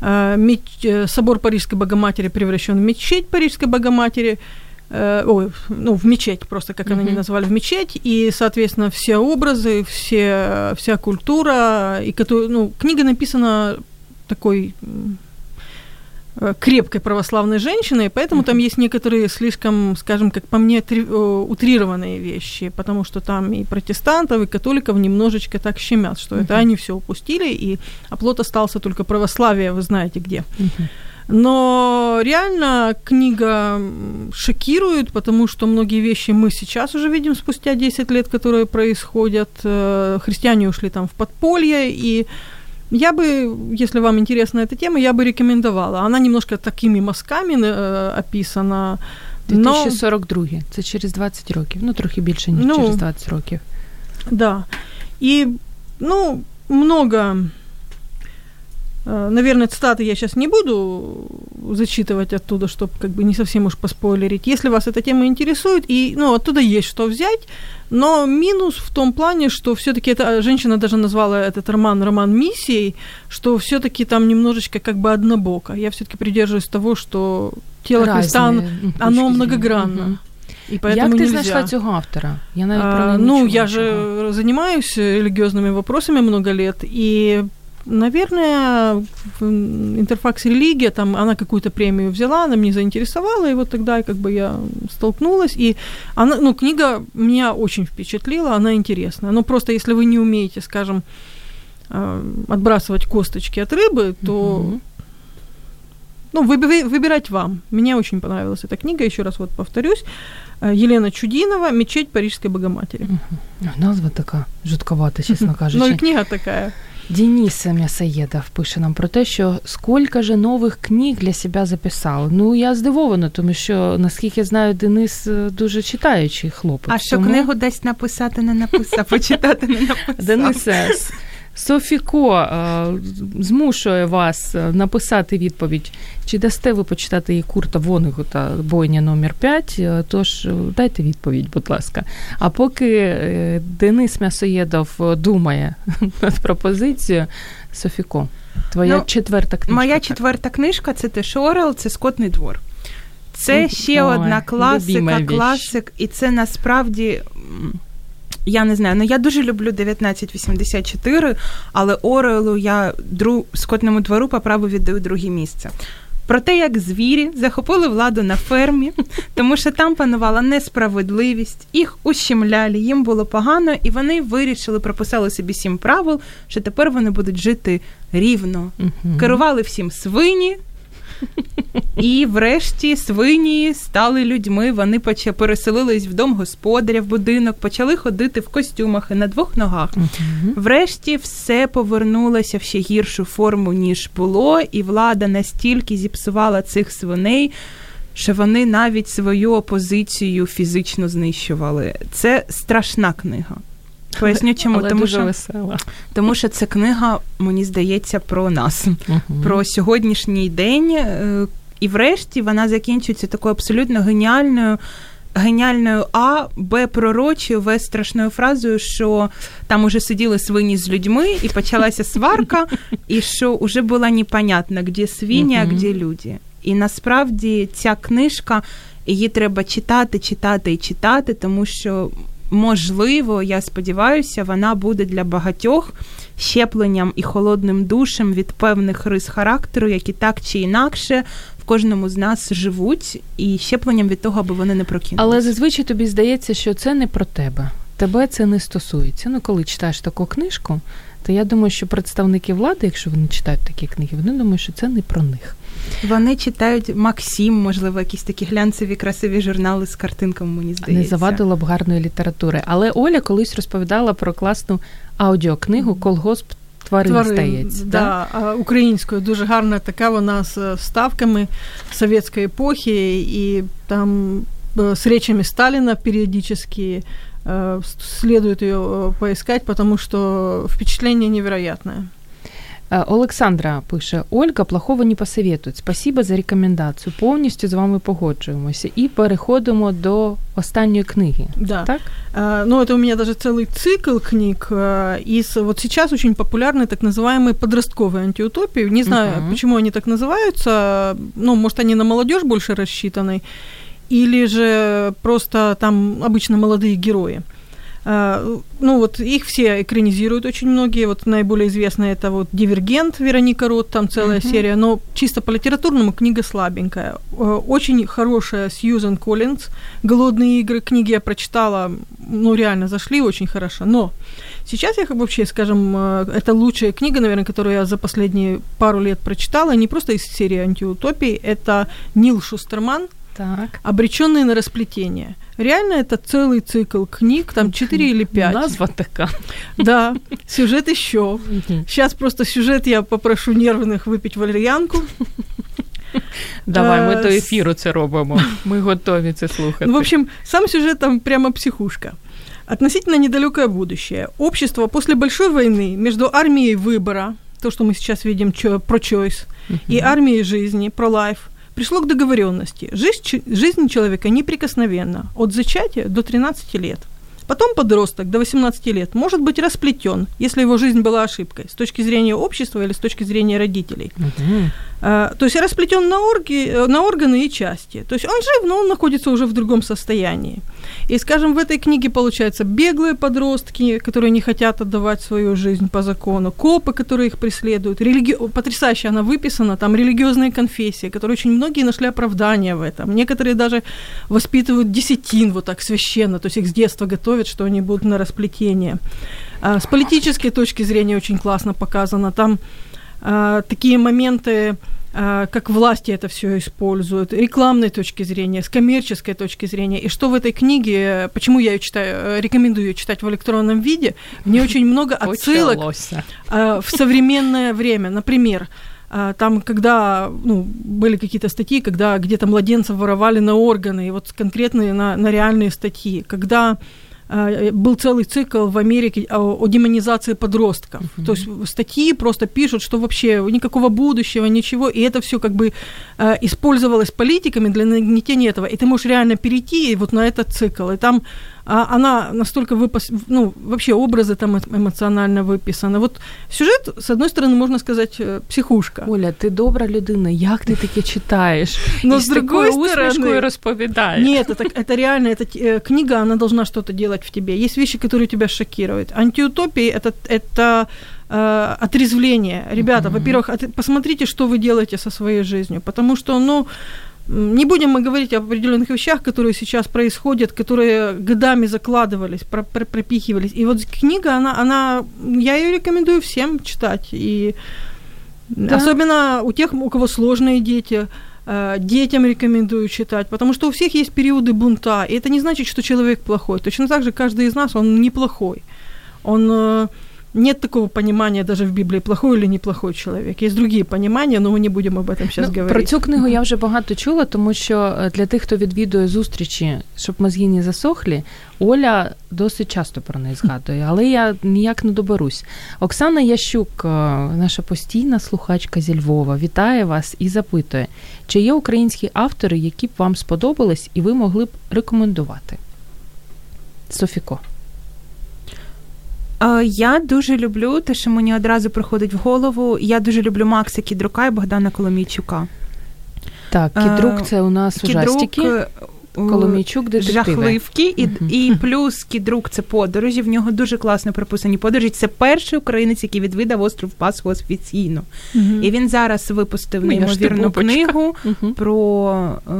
Э, собор Парижской Богоматери превращен в мечеть Парижской Богоматери, э, ой, ну, в мечеть, просто как mm-hmm. они назвали, в мечеть, и, соответственно, все образы, все, вся культура, и, ну, книга написана такой Э, крепкой православной женщиной, поэтому там есть некоторые слишком, скажем, как по мне, три, утрированные вещи, потому что там и протестантов, и католиков немножечко так щемят, что это они все упустили, и оплот остался только православие, вы знаете где. Но реально книга шокирует, потому что многие вещи мы сейчас уже видим спустя 10 лет, которые происходят. Э, христиане ушли там в подполье, и я бы, если вам интересна эта тема, я бы рекомендовала. Она немножко такими мазками э, описана. 2042, це через 20 років, ну трохи більше, ніж ну, через 20 років. Да. И, ну, много Э, наверное, цитаты я сейчас не буду зачитывать оттуда, чтобы как бы не совсем уж поспойлерить. Если вас эта тема интересует, и ну, оттуда есть что взять, но минус в том плане, что все-таки эта женщина даже назвала этот роман роман миссией, что все-таки там немножечко как бы однобоко. Я все-таки придерживаюсь того, что тело Разные Христа, оно многогранно. Угу. І поэтому Як ти нельзя. знайшла цього автора? Я навіть про а, Ну, я же занимаюсь религиозными вопросами много лет, и Наверное, интерфакс религия, там она какую-то премию взяла, она меня заинтересовала, и вот тогда как бы я столкнулась. И она, ну, книга меня очень впечатлила, она интересная. Но просто если вы не умеете, скажем, а, отбрасывать косточки от рыбы, то ну, выбирать вам. Мне очень понравилась эта книга, еще раз вот повторюсь. Э, Елена Чудинова «Мечеть Парижской Богоматери». Угу. Назва такая жутковата, честно кажучи. Ну и книга такая. Денис М'ясоєдов пише нам про те, що скільки же нових книг для себе записав. Ну я здивована, тому що наскільки я знаю, Денис е, дуже читаючий хлопець. А що тому... книгу десь написати не написав, почитати не написав. Денисе, Софіко е, змушує вас е, написати відповідь, чи дасте ви почитати її Курта Вонегута бойня номер 5 е, Тож дайте відповідь, будь ласка. А поки Денис М'ясоєдов думає над пропозицією, Софіко, твоя ну, четверта книжка. Моя так. четверта книжка це Теш Орел, це Скотний двор. Це ще Ой, одна класика, класик, і це насправді. Я не знаю, ну я дуже люблю 1984, але Орелу я дру... скотному двору по праву віддаю друге місце. Про те, як звірі захопили владу на фермі, тому що там панувала несправедливість, їх ущемляли, їм було погано, і вони вирішили, прописали собі сім правил, що тепер вони будуть жити рівно. Керували всім свині, і врешті свині стали людьми. Вони переселились в дом господаря в будинок, почали ходити в костюмах і на двох ногах. Врешті все повернулося в ще гіршу форму, ніж було, і влада настільки зіпсувала цих свиней. Що вони навіть свою опозицію фізично знищували. Це страшна книга. Поясню, чому Але тому дуже що весела. тому, що це книга, мені здається, про нас, uh про сьогоднішній день. Е, і врешті вона закінчується такою абсолютно геніальною. Геніальною А, Б пророчою, В страшною фразою, що там уже сиділи свині з людьми, і почалася сварка, і що вже було непонятно, де свині, а де люди. І насправді ця книжка, її треба читати, читати і читати, тому що можливо, я сподіваюся, вона буде для багатьох щепленням і холодним душем від певних рис характеру, які так чи інакше. Кожному з нас живуть і щепленням від того, аби вони не прокинулися. Але зазвичай тобі здається, що це не про тебе. Тебе це не стосується. Ну, коли читаєш таку книжку, то я думаю, що представники влади, якщо вони читають такі книги, вони думають, що це не про них. Вони читають Максим, можливо, якісь такі глянцеві, красиві журнали з картинками, мені здається. Не завадило б гарної літератури. Але Оля колись розповідала про класну аудіокнигу Колгосп. Тварин, Тварин здається. Да, да? Українською дуже гарна така вона з вставками совєтської епохи, і там з речами Сталіна періодически следует ее поискать, потому что впечатление невероятное. Олександра пише: Ольга плохого не посоветують. Спасибо за рекомендацію. Повністю з вами погоджуємося. І переходимо до останньої книги. Да. Так? А, ну, это у меня даже целый цикл книг. Из, вот сейчас очень популярны так называемые подростковые антиутопии. Не знаю, uh-huh. почему они так называются. Ну, может, они на молодежь больше рассчитаны. Или же просто там обычно молодые герои. Ну вот их все экранизируют очень многие, вот наиболее известная это вот «Дивергент» Вероника Рот, там целая uh-huh. серия, но чисто по литературному книга слабенькая. Очень хорошая Сьюзен Коллинз, «Голодные игры», книги я прочитала, ну реально зашли очень хорошо, но сейчас я вообще, скажем, это лучшая книга, наверное, которую я за последние пару лет прочитала, не просто из серии антиутопий, это Нил Шустерман так. «Обреченные на расплетение». Реально это целый цикл книг, там 4 или 5. Назва такая. Да, сюжет еще. Сейчас просто сюжет я попрошу нервных выпить валерьянку. Давай, ми до ефіру це робимо. Ми готові це слухати. Ну, в общем, сам сюжет там прямо психушка. Относительно недалекое будущее. Общество после большой войны между армией выбора, то, что мы сейчас видим, про choice, и армией жизни, про life, пришло к договоренности. Жизнь, жизнь человека неприкосновенна от зачатия до 13 лет. Потом подросток до 18 лет может быть расплетен, если его жизнь была ошибкой с точки зрения общества или с точки зрения родителей. Угу. А, то есть расплетен на, орги, э, на органы и части. То есть он жив, но он находится уже в другом состоянии. И, скажем, в этой книге, получается, беглые подростки, которые не хотят отдавать свою жизнь по закону, копы, которые их преследуют, религи... потрясающе она выписана, там религиозные конфессии, которые очень многие нашли оправдание в этом. Некоторые даже воспитывают десятин вот так священно, то есть их с детства готовят, что они будут на расплетение. А, с политической точки зрения очень классно показано. Там а, такие моменты, а, как власти это все используют, рекламной точки зрения, с коммерческой точки зрения. И что в этой книге, почему я ее читаю, э, рекомендую ее читать в электронном виде, в ней очень много отсылок а, в современное время. Например, там, когда ну, были какие-то статьи, когда где-то младенцев воровали на органы, и вот конкретные на, на реальные статьи, когда был целый цикл в Америке о, о демонизации подростков. Uh-huh. То есть статьи просто пишут, что вообще никакого будущего, ничего, и это все как бы э, использовалось политиками для нагнетения этого. И ты можешь реально перейти вот на этот цикл. И там а она настолько выпас... ну, вообще образы там эмоционально выписаны. Вот сюжет, с одной стороны, можно сказать, э, психушка. Оля, ти добра людина, як ти таке читаєш? Но с другой стороны... розповідаєш. Нет, это, это реально, это э, книга, она должна что-то делать в тебе. Есть вещи, которые тебя шокируют. Антиутопии это, это э, отрезвление. Ребята, mm-hmm. во-первых, от, посмотрите, что вы делаете со своей жизнью, потому что, ну, не будем мы говорить об определенных вещах, которые сейчас происходят, которые годами закладывались, пропихивались. И вот книга, она, она, я ее рекомендую всем читать. И да. особенно у тех, у кого сложные дети, э, детям рекомендую читать, потому что у всех есть периоды бунта, и это не значит, что человек плохой. Точно так же каждый из нас, он неплохой. Он э, нет такого понимания даже в Біблії, плохой или неплохой чоловік. Є другі понимання, але ми не будемо об этом зараз ну, говорити. Про цю книгу я вже багато чула, тому що е, для тих, хто відвідує зустрічі, щоб мозги не засохлі, Оля досить часто про неї згадує, але я ніяк не доберусь. Оксана Ящук, е, наша постійна слухачка зі Львова, вітає вас і запитує, чи є українські автори, які б вам сподобались і ви могли б рекомендувати? Софіко. Е, я дуже люблю те, що мені одразу приходить в голову. Я дуже люблю Макса Кідрука і Богдана Коломійчука. Так, Кідрук це у нас Кідрук, ужастики. Коломійчук детективи. жахливки, і uh-huh. і плюс кідрук це подорожі. В нього дуже класно прописані подорожі. Це перший українець, який відвідав остров Пасху офіційно. Uh-huh. І він зараз випустив неймовірну книгу uh-huh. про е,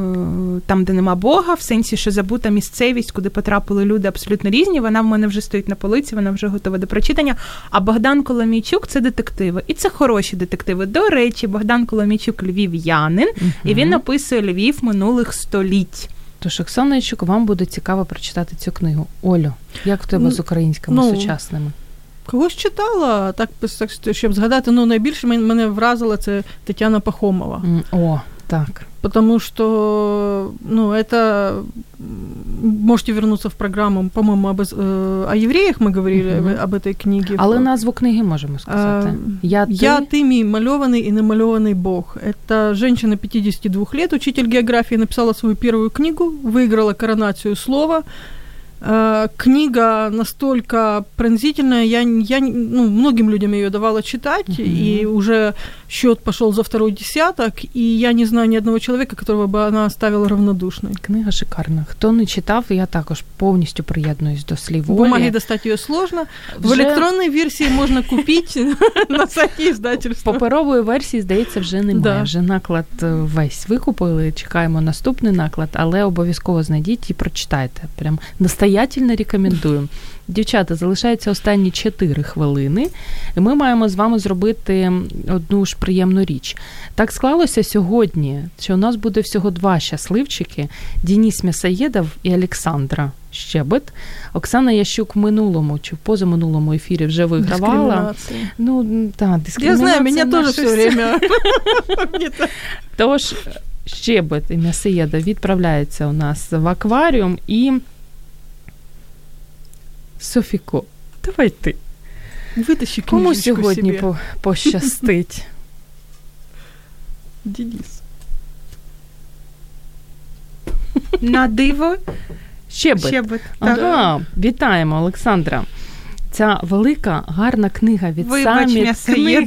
там, де нема Бога, в сенсі, що забута місцевість, куди потрапили люди абсолютно різні. Вона в мене вже стоїть на полиці, вона вже готова до прочитання. А Богдан Коломійчук це детективи. І це хороші детективи. До речі, Богдан Коломійчук львів'янин, і він описує Львів минулих століть. Тож, Оксана Ячук, вам буде цікаво прочитати цю книгу. Олю, як в тебе з українськими ну, сучасними? Когось читала, так щоб згадати, ну найбільше мене вразила це Тетяна Пахомова. О, так. Потому что, ну, это можете вернуться в программу, по-моему, об, э, о евреях мы говорили uh-huh. об этой книге. Але назву книги можемо сказати. А, я, ты... Я, ты, мій мальованный и намалеванный Бог. Это женщина 52 лет, учитель географии, написала свою первую книгу, выиграла коронацию слова, Э, книга настолько пронзительная, я, я ну, многим людям ее давала читать, uh-huh. и уже счет пошел за второй десяток, и я не знаю ни одного человека, которого бы она оставила равнодушной. Книга шикарна. Хто не читав, я також повністю приєднуюсь до слів. В бумаге достать ее сложно. Вже... В електронній версії можна купити на сайті издательства. Паперової версії, здається, вже немає. Да. Вже наклад е, весь викупили, чекаємо наступний наклад, але обов'язково знайдіть і прочитайте. Прям Настоятельно рекомендую. Дівчата, залишаються останні 4 хвилини, і ми маємо з вами зробити одну ж приємну річ. Так склалося сьогодні, що у нас буде всього два щасливчики: Дініс М'ясаєдов і Олександра Щебет. Оксана Ящук в минулому чи в позаминулому ефірі вже вигравала. Ну, та, Я знаю, мене теж все время. Тож, Щебет і М'ясаєдов відправляються у нас в акваріум і. Софіко, давай ти. Витащи Кому сьогодні себе. пощастить? Дініс. На диво. Щебет. Щебет. Ага, вітаємо, Олександра. Ця велика, гарна книга від Вибач, самі.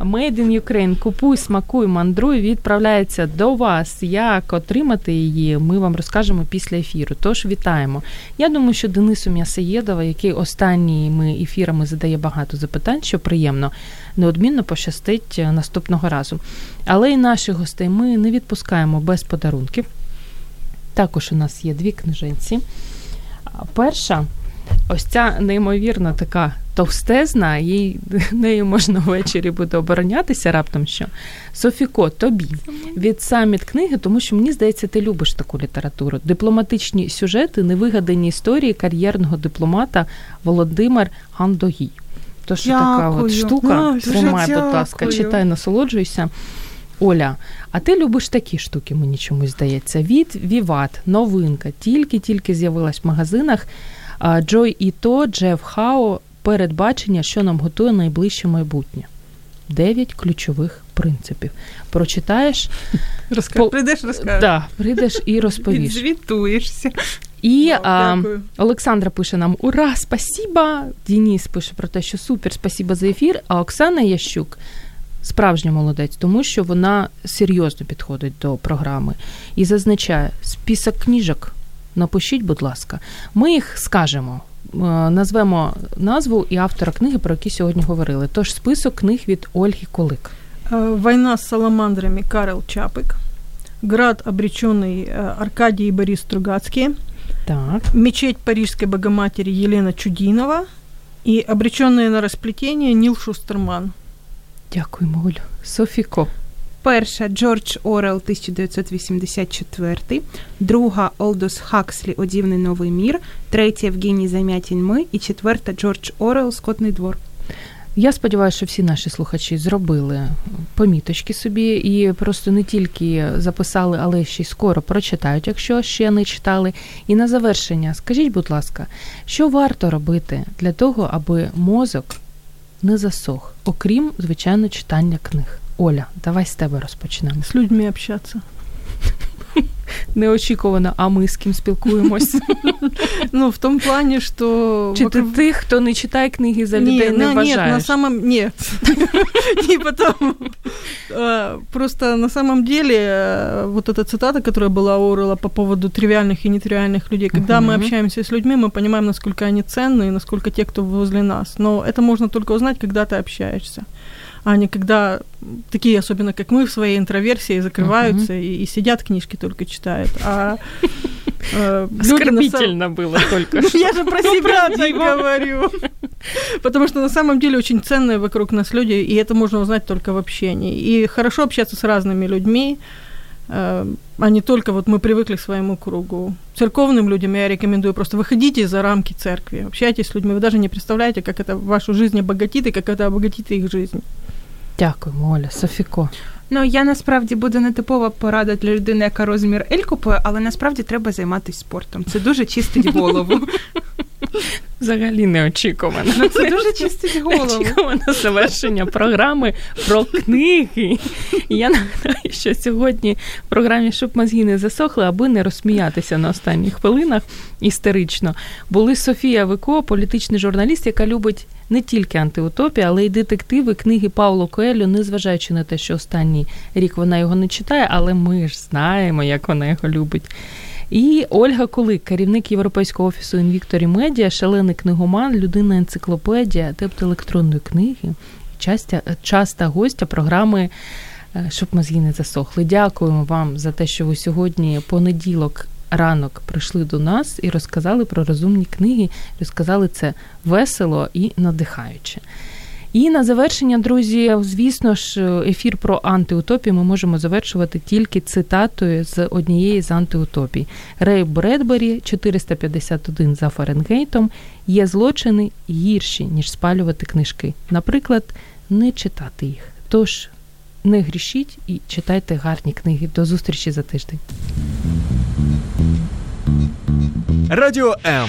Made in Ukraine. Купуй, смакуй, мандруй, відправляється до вас. Як отримати її, ми вам розкажемо після ефіру. Тож вітаємо. Я думаю, що Денису М'ясоєдова, який останніми ефірами задає багато запитань, що приємно, неодмінно пощастить наступного разу. Але і наших гостей ми не відпускаємо без подарунків. Також у нас є дві книженці. Перша. Ось ця неймовірно така товстезна, їй нею можна ввечері буде оборонятися раптом що. Софіко, тобі від саміт книги, тому що мені здається, ти любиш таку літературу. Дипломатичні сюжети, невигадані історії кар'єрного дипломата Володимир Гандогій. Тож така от штука, тримай, будь ласка, читай, насолоджуйся. Оля, а ти любиш такі штуки, мені чомусь здається. Від Віват, новинка, тільки-тільки з'явилась в магазинах. Джой Іто, Джеф Хао, передбачення, що нам готує найближче майбутнє. Дев'ять ключових принципів. Прочитаєш, Розка... по... прийдеш, розкажеш. Да, прийдеш і розповіш. Звітуєшся. І О, а, Олександра пише нам: Ура, спасіба! Дініс пише про те, що супер, спасіба за ефір. А Оксана Ящук справжня молодець, тому що вона серйозно підходить до програми і зазначає список книжок напишіть, будь ласка. Ми їх скажемо. Е, назвемо назву і автора книги, про які сьогодні говорили. Тож список книг від Ольги Колик. Е, Война з саламандрами Карел Чапик. Град обреченный Аркадий и Борис Стругацкие. Так. Мечеть Парижской Богоматери Елена Чудинова. И обреченные на расплетение Нил Шустерман. Дякуємо, Олю. Софіко. Перша Джордж Орвелл 1984, друга Олдос Хакслі О дивный новый мир, третя Євгеній Замятін Мы і четверта Джордж Орвелл Скотный двор. Я сподіваюся, що всі наші слухачі зробили поміточки собі і просто не тільки записали, але ще й скоро прочитають, якщо ще не читали. І на завершення, скажіть, будь ласка, що варто робити для того, аби мозок не засох, окрім звичайно читання книг? Оля, давай з тебе розпочнемо. З людьми общатися. Неочікувано, а ми з ким спілкуємось. Ну, в тому плані, що... Чи ти тих, хто не читає книги за людей, не вважаєш? Нет, на самом... Нет. Не потом. Просто на самом деле э, вот эта цитата, которая была у Орла по поводу тривиальных и нетривиальных людей, когда мы общаемся с людьми, мы понимаем, насколько они ценны и насколько те, кто возле нас. Но это можно только узнать, когда ты общаешься а не когда такие, особенно как мы, в своей интроверсии закрываются uh-huh. и, и сидят, книжки только читают. А э, Оскорбительно было только Я же про себя так говорю. Потому что на самом деле очень ценные вокруг нас люди, и это можно узнать только в общении. И хорошо общаться с разными людьми, э, а не только вот мы привыкли к своему кругу. Церковным людям я рекомендую просто выходите за рамки церкви, общайтесь с людьми. Вы даже не представляете, как это вашу жизнь обогатит и как это обогатит их жизнь. Дякуємо, Оля. Софіко. Ну, я насправді буде нетипова порада для людини, яка розмір Ель купує, але насправді треба займатися спортом. Це дуже чистить голову. взагалі неочікувано. Ну, Це дуже чистить голову. Неочікувано завершення програми про книги. І я нагадаю, що сьогодні в програмі «Щоб мозги не засохли, аби не розсміятися на останніх хвилинах істерично. Були Софія Вико, політичний журналіст, яка любить не тільки антиутопія, але й детективи, книги Пауло Коелю, незважаючи на те, що останній рік вона його не читає, але ми ж знаємо, як вона його любить. І Ольга Кулик, керівник Європейського офісу Інвікторі Медіа, шалений книгоман, людина енциклопедія, тобто електронної книги, частя, часта гостя програми. «Е, Щоб мозги не засохли. Дякуємо вам за те, що ви сьогодні понеділок ранок прийшли до нас і розказали про розумні книги, розказали це весело і надихаюче. І на завершення, друзі, звісно ж, ефір про антиутопію ми можемо завершувати тільки цитатою з однієї з антиутопій. Рей Бредбері, 451 за Фаренгейтом, є злочини гірші, ніж спалювати книжки. Наприклад, не читати їх. Тож не грішіть і читайте гарні книги. До зустрічі за тиждень. Радіо М.